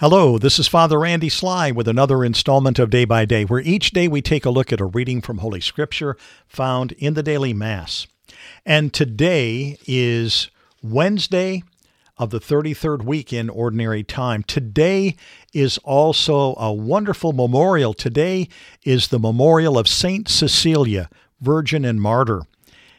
Hello, this is Father Randy Sly with another installment of Day by Day, where each day we take a look at a reading from Holy Scripture found in the daily Mass. And today is Wednesday of the 33rd week in Ordinary Time. Today is also a wonderful memorial. Today is the memorial of Saint Cecilia, Virgin and Martyr.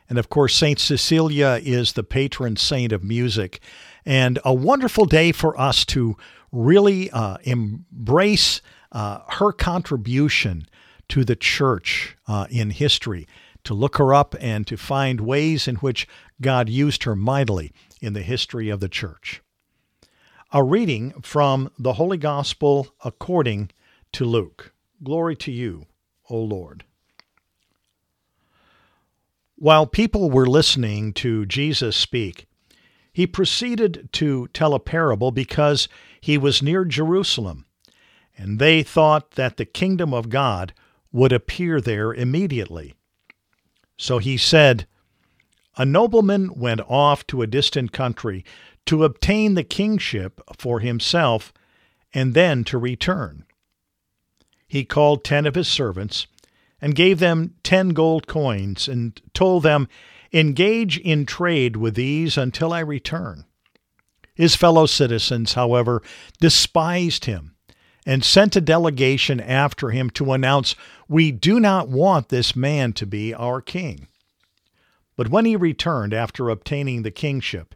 And of course, Saint Cecilia is the patron saint of music. And a wonderful day for us to really uh, embrace uh, her contribution to the church uh, in history, to look her up and to find ways in which God used her mightily in the history of the church. A reading from the Holy Gospel according to Luke. Glory to you, O Lord. While people were listening to Jesus speak, he proceeded to tell a parable because he was near Jerusalem, and they thought that the kingdom of God would appear there immediately. So he said, A nobleman went off to a distant country to obtain the kingship for himself and then to return. He called ten of his servants and gave them ten gold coins and told them, Engage in trade with these until I return. His fellow citizens, however, despised him and sent a delegation after him to announce, We do not want this man to be our king. But when he returned after obtaining the kingship,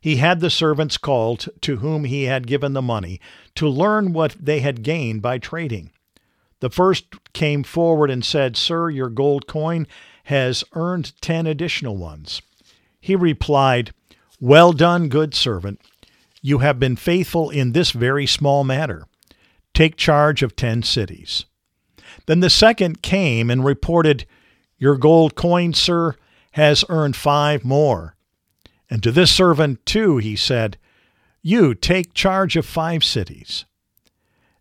he had the servants called to whom he had given the money to learn what they had gained by trading. The first came forward and said, Sir, your gold coin has earned ten additional ones. He replied, Well done, good servant. You have been faithful in this very small matter. Take charge of ten cities. Then the second came and reported, Your gold coin, sir, has earned five more. And to this servant, too, he said, You take charge of five cities.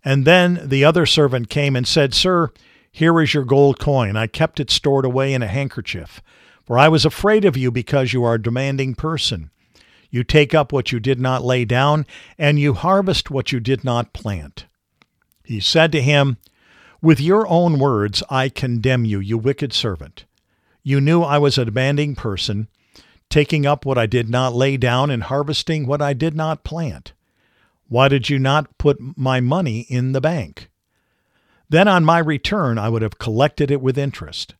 And then the other servant came and said, Sir, here is your gold coin. I kept it stored away in a handkerchief, for I was afraid of you because you are a demanding person. You take up what you did not lay down, and you harvest what you did not plant. He said to him, With your own words I condemn you, you wicked servant. You knew I was a demanding person, taking up what I did not lay down and harvesting what I did not plant. Why did you not put my money in the bank? Then on my return I would have collected it with interest.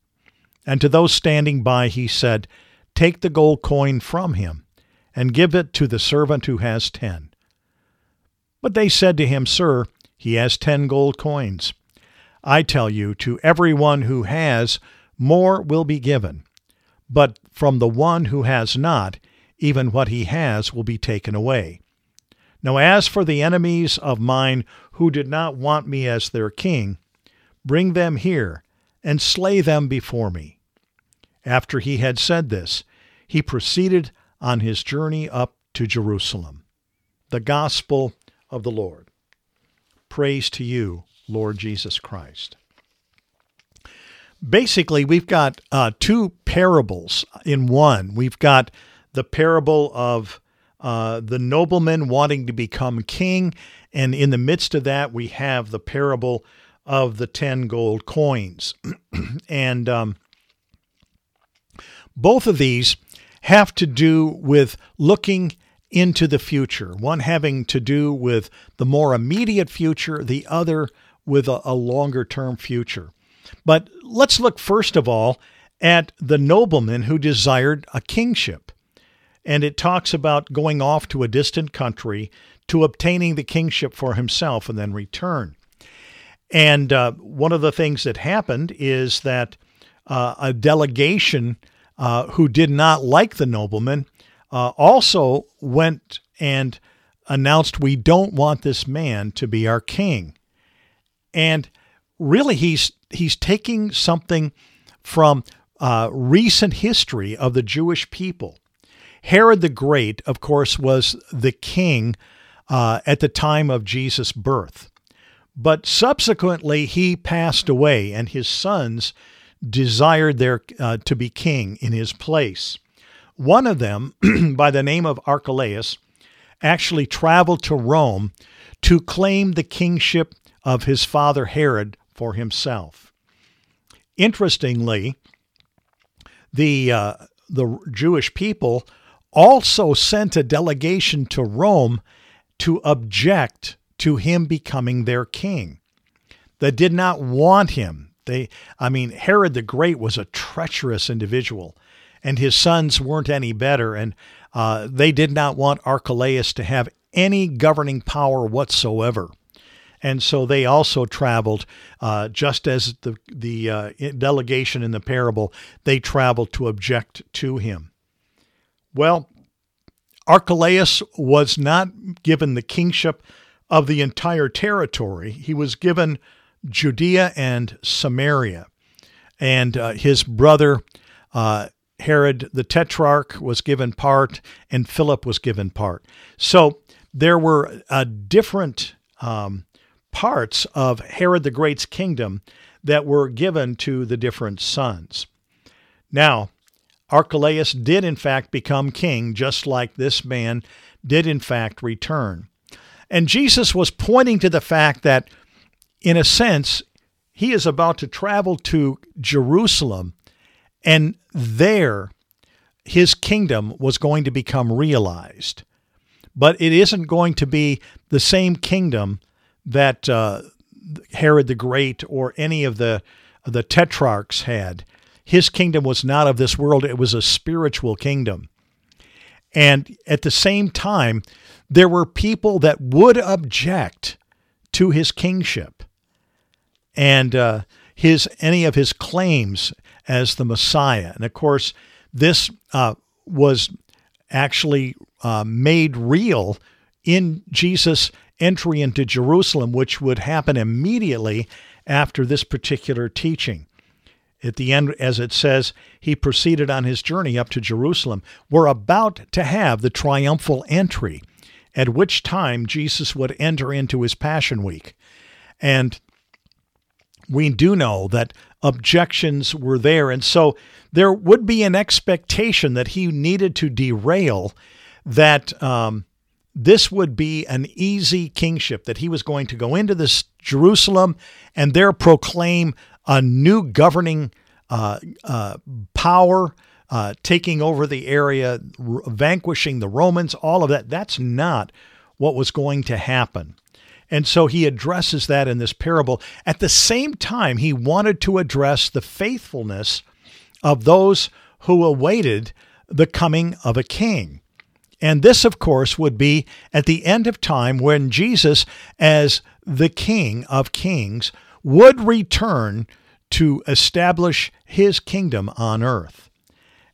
And to those standing by he said, Take the gold coin from him and give it to the servant who has ten. But they said to him, Sir, he has ten gold coins. I tell you, to every one who has, more will be given. But from the one who has not, even what he has will be taken away. Now, as for the enemies of mine who did not want me as their king, bring them here and slay them before me. After he had said this, he proceeded on his journey up to Jerusalem. The Gospel of the Lord. Praise to you, Lord Jesus Christ. Basically, we've got uh, two parables in one. We've got the parable of uh, the nobleman wanting to become king, and in the midst of that, we have the parable of the 10 gold coins. and um, both of these have to do with looking into the future, one having to do with the more immediate future, the other with a, a longer term future. But let's look first of all at the nobleman who desired a kingship. And it talks about going off to a distant country to obtaining the kingship for himself and then return. And uh, one of the things that happened is that uh, a delegation uh, who did not like the nobleman, uh, also went and announced, We don't want this man to be our king. And really, he's, he's taking something from uh, recent history of the Jewish people. Herod the Great, of course, was the king uh, at the time of Jesus' birth. But subsequently, he passed away, and his sons desired there uh, to be king in his place. One of them, by the name of Archelaus, actually traveled to Rome to claim the kingship of his father Herod for himself. Interestingly, the uh, the Jewish people also sent a delegation to Rome to object to him becoming their king. They did not want him. They I mean Herod the Great was a treacherous individual and his sons weren't any better and uh, they did not want Archelaus to have any governing power whatsoever and so they also traveled, uh, just as the the uh, delegation in the parable. They traveled to object to him. Well, Archelaus was not given the kingship of the entire territory. He was given Judea and Samaria, and uh, his brother. Uh, Herod the Tetrarch was given part, and Philip was given part. So there were uh, different um, parts of Herod the Great's kingdom that were given to the different sons. Now, Archelaus did in fact become king, just like this man did in fact return. And Jesus was pointing to the fact that, in a sense, he is about to travel to Jerusalem, and there his kingdom was going to become realized. But it isn't going to be the same kingdom that uh, Herod the Great or any of the the tetrarchs had. His kingdom was not of this world; it was a spiritual kingdom. And at the same time, there were people that would object to his kingship and uh, his any of his claims as the Messiah. And of course, this uh, was actually uh, made real in Jesus' entry into Jerusalem, which would happen immediately after this particular teaching. At the end, as it says, he proceeded on his journey up to Jerusalem. We're about to have the triumphal entry, at which time Jesus would enter into his Passion Week. And we do know that objections were there. And so there would be an expectation that he needed to derail that um, this would be an easy kingship, that he was going to go into this Jerusalem and there proclaim a new governing uh, uh, power, uh, taking over the area, r- vanquishing the Romans, all of that. That's not what was going to happen. And so he addresses that in this parable. At the same time, he wanted to address the faithfulness of those who awaited the coming of a king. And this, of course, would be at the end of time when Jesus, as the King of Kings, would return to establish his kingdom on earth.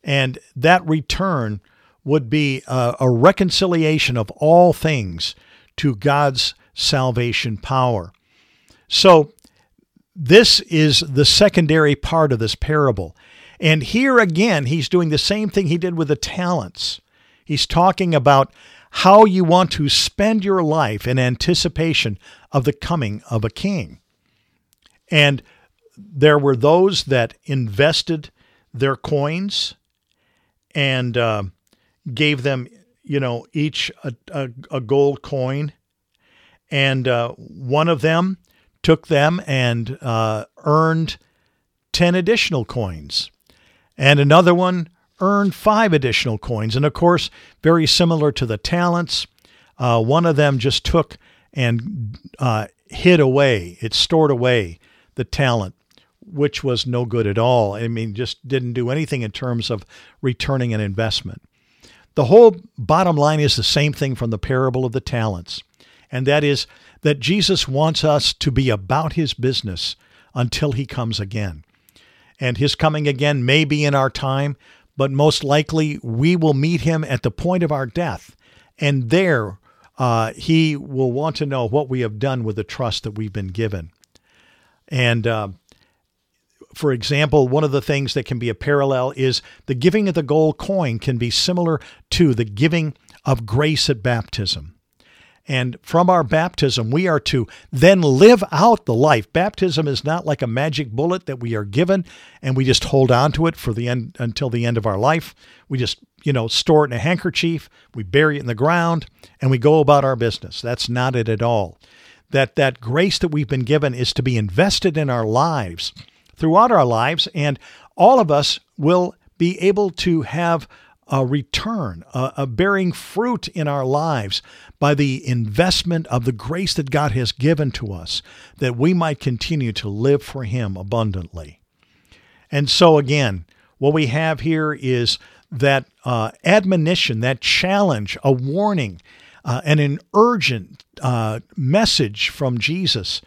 And that return would be a, a reconciliation of all things to God's salvation power. So, this is the secondary part of this parable. And here again, he's doing the same thing he did with the talents. He's talking about how you want to spend your life in anticipation of the coming of a king. And there were those that invested their coins and uh, gave them, you know, each a, a, a gold coin. And uh, one of them took them and uh, earned 10 additional coins. And another one earned five additional coins. And of course, very similar to the talents, uh, one of them just took and uh, hid away, it stored away the talent, which was no good at all. I mean, just didn't do anything in terms of returning an investment. The whole bottom line is the same thing from the parable of the talents, and that is that Jesus wants us to be about his business until he comes again. And his coming again may be in our time, but most likely we will meet him at the point of our death. And there uh, he will want to know what we have done with the trust that we've been given. And uh, for example, one of the things that can be a parallel is the giving of the gold coin can be similar to the giving of grace at baptism. And from our baptism, we are to then live out the life. Baptism is not like a magic bullet that we are given and we just hold on to it for the end until the end of our life. We just, you know, store it in a handkerchief, we bury it in the ground, and we go about our business. That's not it at all. That that grace that we've been given is to be invested in our lives throughout our lives, and all of us will be able to have a return, a, a, bearing fruit in our lives by the investment of the grace that God has given to us, that we might continue to live for Him abundantly. And so, again, what we have here is that uh, admonition, that challenge, a warning, uh, and an urgent uh, message from Jesus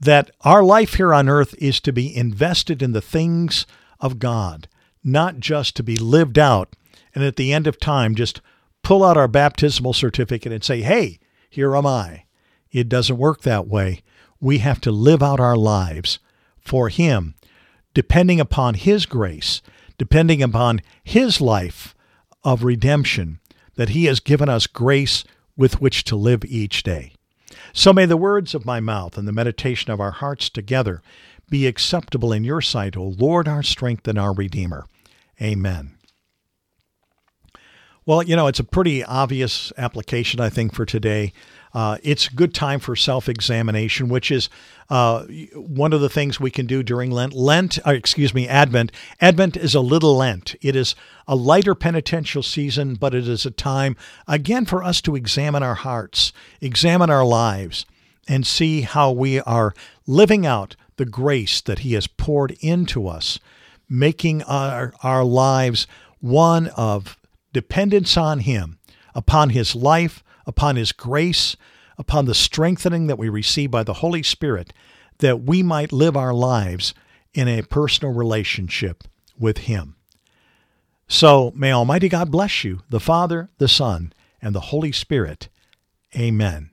that our life here on earth is to be invested in the things of God, not just to be lived out and at the end of time just pull out our baptismal certificate and say, hey, here am I. It doesn't work that way. We have to live out our lives for Him, depending upon His grace, depending upon His life of redemption, that He has given us grace with which to live each day. So may the words of my mouth and the meditation of our hearts together be acceptable in your sight, O Lord, our strength and our Redeemer. Amen. Well, you know, it's a pretty obvious application, I think, for today. Uh, it's a good time for self examination, which is uh, one of the things we can do during Lent. Lent, uh, excuse me, Advent. Advent is a little Lent. It is a lighter penitential season, but it is a time, again, for us to examine our hearts, examine our lives, and see how we are living out the grace that He has poured into us, making our, our lives one of dependence on Him, upon His life, upon His grace, upon the strengthening that we receive by the Holy Spirit, that we might live our lives in a personal relationship with Him. So may Almighty God bless you, the Father, the Son, and the Holy Spirit. Amen.